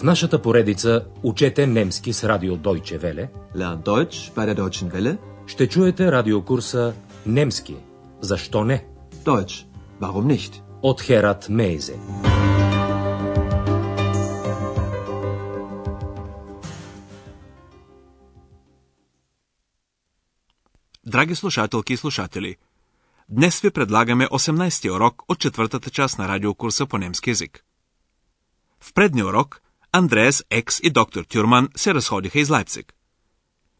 В нашата поредица Учете немски с радио Deutsche Welle. Lern Deutsch bei der Deutschen Welle. Ще чуете радиокурса Немски. Защо не? Deutsch. Warum nicht? От Херат Мейзе. Драги слушателки и слушатели, днес ви предлагаме 18-ти урок от четвъртата част на радиокурса по немски язик. В предния урок Андреас Екс и доктор Тюрман се разходиха из Лайпциг.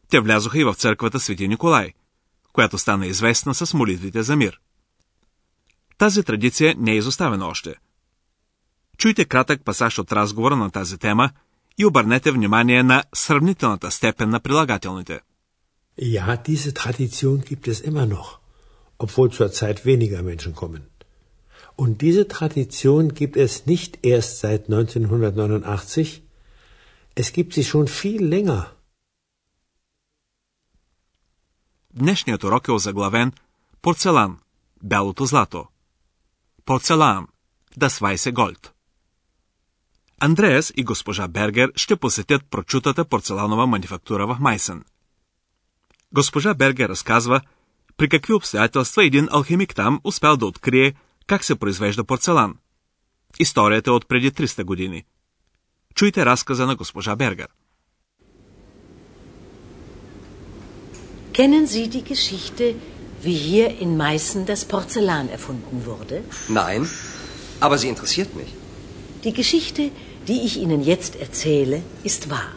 Те влязоха и в църквата Свети Николай, която стана известна с молитвите за мир. Тази традиция не е изоставена още. Чуйте кратък пасаж от разговора на тази тема и обърнете внимание на сравнителната степен на прилагателните – Ja, diese Tradition gibt es immer noch, obwohl zurzeit weniger Menschen kommen. Und diese Tradition gibt es nicht erst seit 1989, es gibt sie schon viel länger. Днешният урок е озаглавен Порцелан, бялото злато. Порцелан, das weiße Gold. Андреас и госпожа Бергер ще посетят прочутата порцеланова манифактура в Майсен. Госпожа Бергер разказва при какви обстоятелства един алхимик там успял да открие как се произвежда порцелан. Историята е от преди 300 години. Чуйте разказа на госпожа Бергер. Kennen Sie die Geschichte, wie hier in Meißen das Porzellan erfunden wurde? Nein, aber sie interessiert mich. Die Geschichte, die ich Ihnen jetzt erzähle, ist wahr.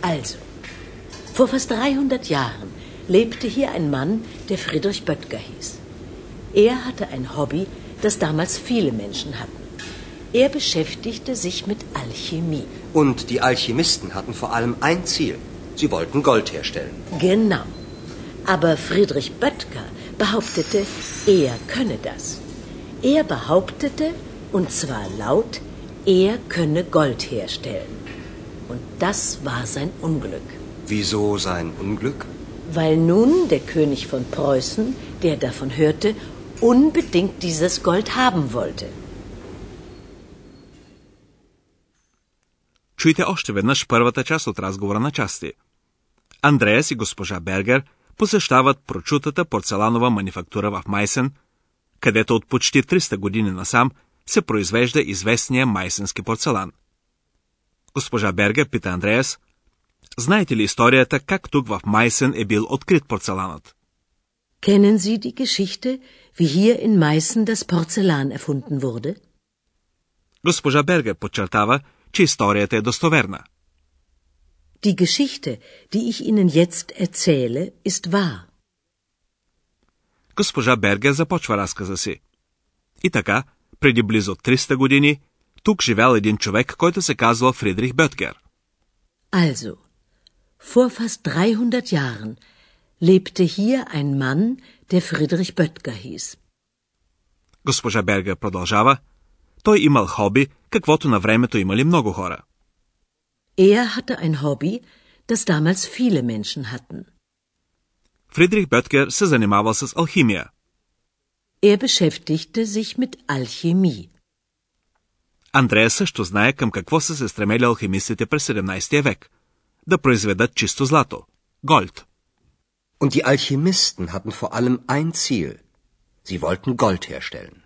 Also, vor fast 300 Jahren lebte hier ein Mann, der Friedrich Böttger hieß. Er hatte ein Hobby, das damals viele Menschen hatten. Er beschäftigte sich mit Alchemie. Und die Alchemisten hatten vor allem ein Ziel. Sie wollten Gold herstellen. Genau. Aber Friedrich Böttger behauptete, er könne das. Er behauptete, und zwar laut, er könne Gold herstellen. Und das war sein Unglück. Wieso sein Unglück? Weil nun der König von Preußen, der davon hörte, unbedingt dieses Gold haben wollte. Чуйте още веднъж първата част от разговора на части. Андреас и госпожа Бергер посещават прочутата порцеланова манифактура в Майсен, където от почти 300 години насам се произвежда известния майсенски порцелан. Госпожа Бергер пита Андреас, знаете ли историята как тук в Майсен е бил открит порцеланът? Kennen Sie die Geschichte, wie hier in Meißen das Porzellan erfunden wurde? Госпожа Бергер подчертава, че историята е достоверна. Die Geschichte, die ich Ihnen jetzt erzähle, ist wahr. Госпожа Бергер започва разказа си. И така, преди близо 300 години, тук живял един човек, който се казвал Фридрих Бöttger. Also, vor fast 300 Jahren lebte hier ein Mann, der Friedrich Böttger hieß. Госпожа Бергер продължава. Той имал хоби, каквото на времето имали много хора. Er hatte ein Hobby, das damals viele Menschen hatten. Фридрих Бöttger се занимавал с алхимия. Er beschäftigte sich mit Alchemie. Андрея също знае към какво са се стремели алхимистите през 17 век. Да произведат чисто злато. Голд. Und die Alchemisten hatten vor allem ein Ziel. Sie wollten Gold herstellen.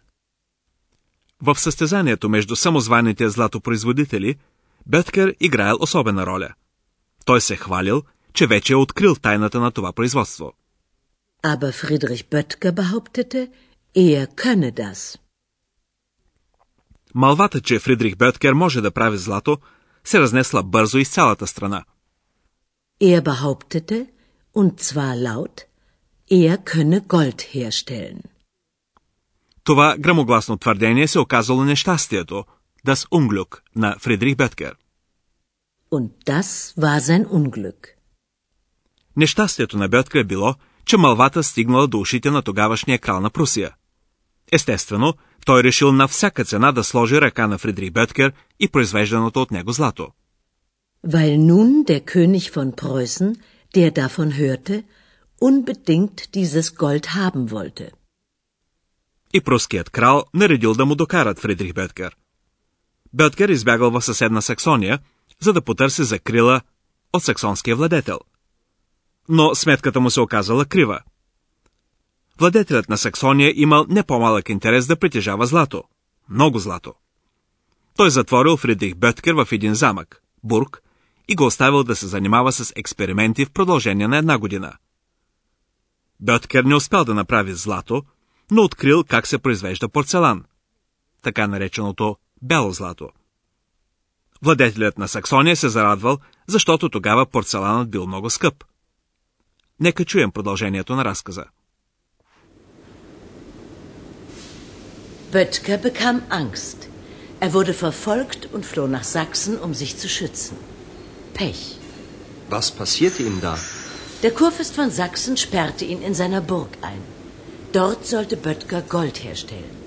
В състезанието между самозваните златопроизводители, Беткер играел особена роля. Той се хвалил, че вече е открил тайната на това производство. Aber Friedrich Böttger behauptete, er könne das. Малвата, че Фридрих Беткер може да прави злато, се разнесла бързо из цялата страна. Er behauptete, und zwar laut, er könne Gold herstellen. Това грамогласно твърдение се оказало нещастието, das Unglück на Фридрих Беткер. Und das war sein Unglück. Нещастието на Беткер е било, че мълвата стигнала до ушите на тогавашния крал на Прусия. Естествено, той решил на всяка цена да сложи ръка на Фридрих Беткер и произвежданото от него злато. Weil nun der König von Preußen, der davon hörte, unbedingt dieses Gold haben wollte. И пруският крал наредил да му докарат Фридрих Беткер. Бьоткер избягал в съседна Саксония, за да потърси закрила от саксонския владетел. Но сметката му се оказала крива. Владетелят на Саксония имал не по-малък интерес да притежава злато. Много злато. Той затворил Фридрих Бьоткер в един замък, Бург, и го оставил да се занимава с експерименти в продължение на една година. Бьоткер не успял да направи злато, но открил как се произвежда порцелан, така нареченото бяло злато. Владетелят на Саксония се зарадвал, защото тогава порцеланът бил много скъп. Нека чуем продължението на разказа. Böttger bekam Angst. Er wurde verfolgt und floh nach Sachsen, um sich zu schützen. Pech. Was passierte ihm da? Der Kurfürst von Sachsen sperrte ihn in seiner Burg ein. Dort sollte Böttger Gold herstellen.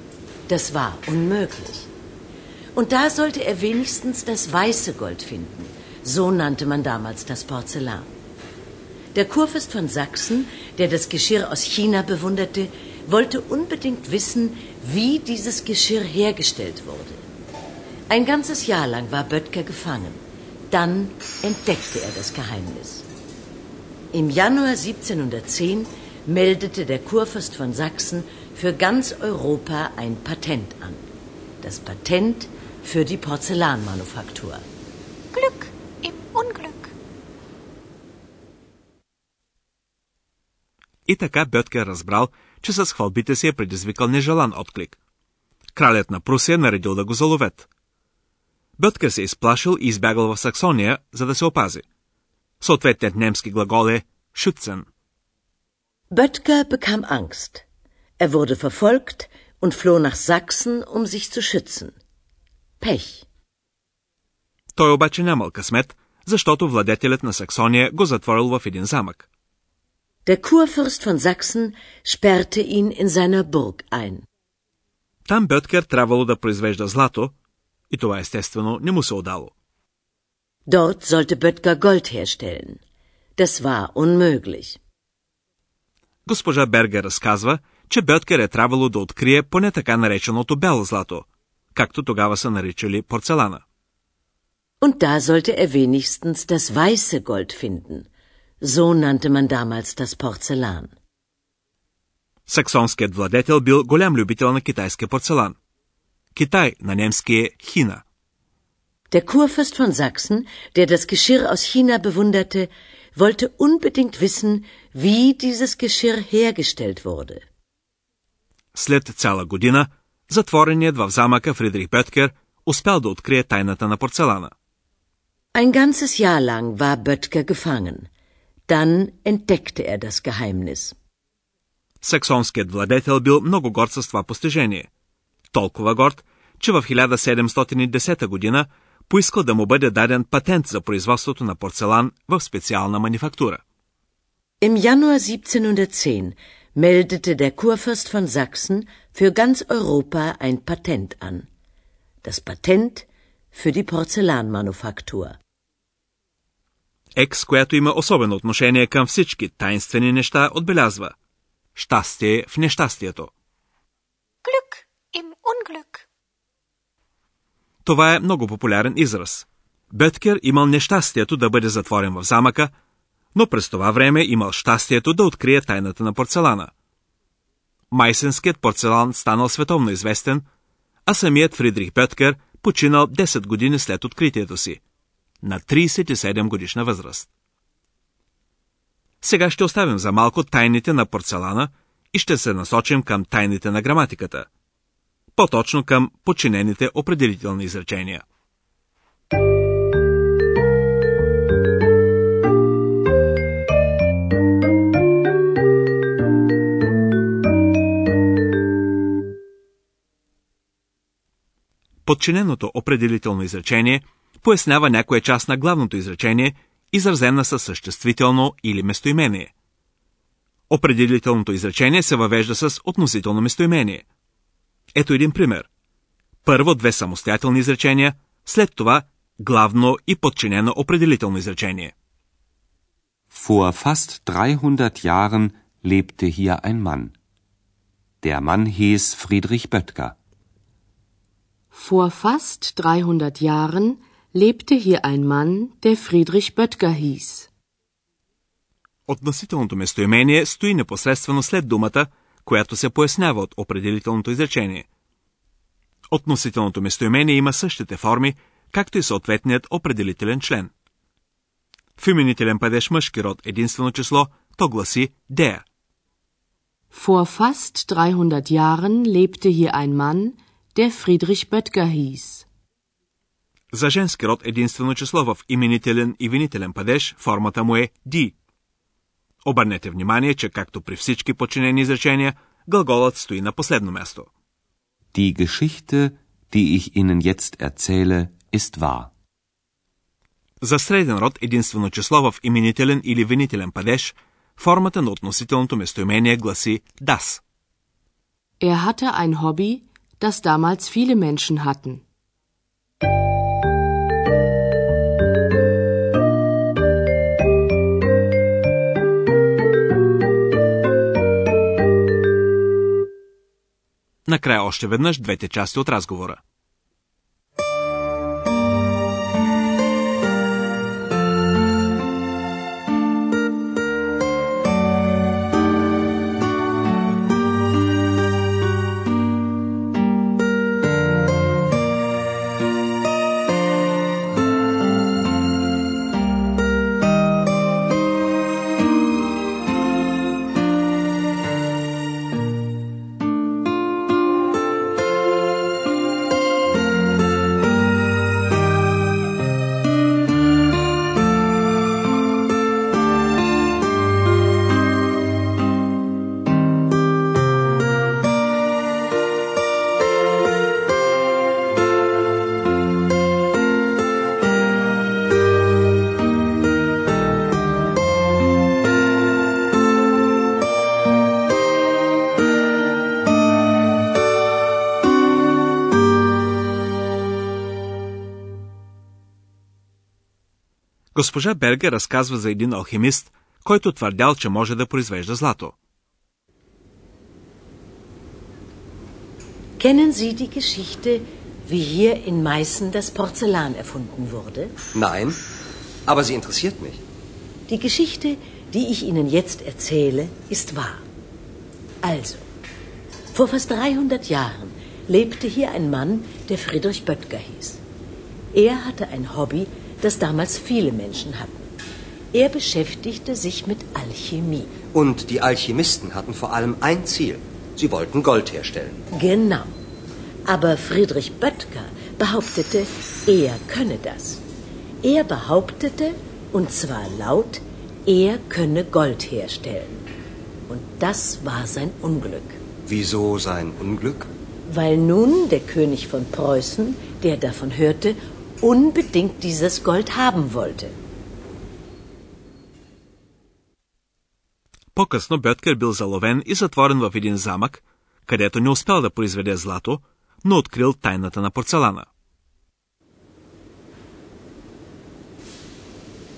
Das war unmöglich. Und da sollte er wenigstens das weiße Gold finden. So nannte man damals das Porzellan. Der Kurfürst von Sachsen, der das Geschirr aus China bewunderte, wollte unbedingt wissen, wie dieses Geschirr hergestellt wurde. Ein ganzes Jahr lang war Böttger gefangen. Dann entdeckte er das Geheimnis. Im Januar 1710 meldete der Kurfürst von Sachsen für ganz Europa ein Patent an. Das Patent für die Porzellanmanufaktur. Glück im Unglück. И така Бьотке разбрал, че с хвалбите си е предизвикал нежелан отклик. Кралят на Прусия наредил да го заловят. Бьотке се изплашил и избягал в Саксония, за да се опази. Съответният немски глагол е «schützen». Böttger bekam Angst. Er wurde verfolgt und floh nach Sachsen, um sich zu schützen. Pech. Той обаче нямал късмет, защото владетелят на Саксония го затворил в един замък. Der Kurfürst von Sachsen sperrte ihn in seiner Burg ein. Там Бьоткер трябвало да произвежда злато, и това естествено не му се отдало. Dort sollte Böttger Gold herstellen. Das war unmöglich. Госпожа Бергер разказва, че Бьоткер е трябвало да открие поне така нареченото бяло злато, както тогава са наричали порцелана. Und da sollte er wenigstens das weiße Gold finden. So nannte man damals das Porzellan. Саксонският владетел бил голям любител на китайския порцелан. Китай на немски е Хина. Der Kurfürst von Sachsen, der das Geschirr aus China bewunderte, wollte unbedingt wissen, wie dieses Geschirr hergestellt wurde. След цяла година, затвореният в замъка Фридрих Беткер успял да открие тайната на порцелана. Ein ganzes Jahr lang war Böttger gefangen. Dann entdeckte er das Geheimnis. Саксонският владетел бил много горд с това постижение. Толкова горд, че в 1710 година поискал да му бъде даден патент за производството на порцелан в специална манифактура. Im Januar 1710 meldete der Kurfürst von Sachsen für ganz Europa ein Patent an. Das Patent für die Porzellanmanufaktur. Екс, която има особено отношение към всички тайнствени неща, отбелязва щастие в нещастието. Im Unglück. Това е много популярен израз. Беткер имал нещастието да бъде затворен в замъка, но през това време имал щастието да открие тайната на порцелана. Майсенският порцелан станал световно известен, а самият Фридрих Беткер починал 10 години след откритието си, на 37 годишна възраст. Сега ще оставим за малко тайните на порцелана и ще се насочим към тайните на граматиката. По-точно към подчинените определителни изречения. Подчиненото определително изречение пояснява някоя част на главното изречение, изразена със съществително или местоимение. Определителното изречение се въвежда с относително местоимение. Ето един пример. Първо две самостоятелни изречения, след това главно и подчинено определително изречение. Vor fast 300 Jahren lebte hier ein Mann. Der Mann hieß Friedrich Böttger. Vor fast 300 Jahren lebte hier ein Mann, der Friedrich Böttger hieß. Относителното местоимение стои непосредствено след думата, която се пояснява от определителното изречение. Относителното местоимение има същите форми, както и съответният определителен член. В именителен падеж мъжки род единствено число, то гласи der. Vor fast 300 Jahren lebte hier ein Mann, der Friedrich Böttger hieß. За женски род единствено число в именителен и винителен падеж формата му е die. Обърнете внимание, че както при всички подчинени изречения, глаголът стои на последно място. Die Geschichte, die ich Ihnen jetzt erzähle, ist wahr. За среден род единствено число в именителен или винителен падеж, формата на относителното местоимение гласи das. Er hatte ein Hobby, das damals viele Menschen hatten. Накрая още веднъж двете части от разговора. Госпожа Бергер разказва за един алхимист, който твърдял, че може да произвежда злато. Kennen Sie die Geschichte, wie hier in Meißen das Porzellan erfunden wurde? Nein, aber sie interessiert mich. Die Geschichte, die ich Ihnen jetzt erzähle, ist wahr. Also, vor fast 300 Jahren lebte hier ein Mann, der Friedrich Böttger hieß. Er hatte ein Hobby, das damals viele Menschen hatten. Er beschäftigte sich mit Alchemie. Und die Alchemisten hatten vor allem ein Ziel. Sie wollten Gold herstellen. Genau. Aber Friedrich Böttger behauptete, er könne das. Er behauptete, und zwar laut, er könne Gold herstellen. Und das war sein Unglück. Wieso sein Unglück? Weil nun der König von Preußen, der davon hörte, unbedingt dieses Gold haben wollte. По-късно Бьоткер бил заловен и затворен в един замък, където не успял да произведе злато, но открил тайната на порцелана.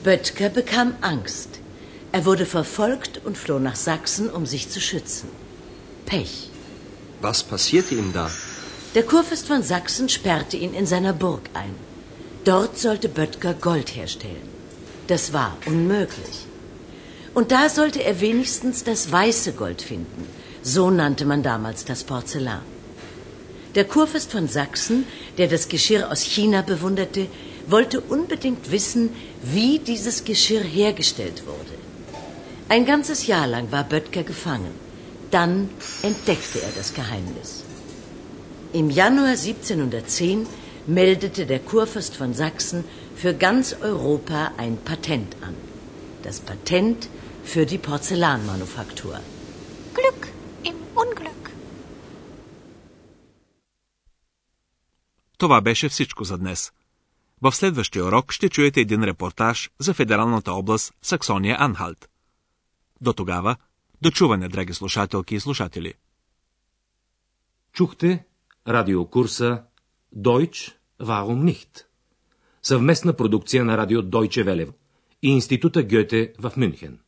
Böttger bekam Angst. Er wurde verfolgt und floh nach Sachsen, um sich zu schützen. Pech. Was passierte ihm da? Der Kurfürst von Sachsen sperrte ihn in seiner Burg ein. Dort sollte Böttger Gold herstellen. Das war unmöglich. Und da sollte er wenigstens das weiße Gold finden. So nannte man damals das Porzellan. Der Kurfürst von Sachsen, der das Geschirr aus China bewunderte, wollte unbedingt wissen, wie dieses Geschirr hergestellt wurde. Ein ganzes Jahr lang war Böttger gefangen. Dann entdeckte er das Geheimnis. Im Januar 1710 meldete der Kurfürst von Sachsen für ganz Europa ein Patent an. Das Patent für die Porzellanmanufaktur. Glück im Unglück. Това беше всичко за днес. В следващия урок ще чуете един репортаж за федералната област Саксония-Анхалт. До тогава, до чуване, драги слушателки и слушатели. Чухте радиокурса Deutsch, warum nicht? Съвместна продукция на радио Deutsche Welle и Института Гьоте в Мюнхен.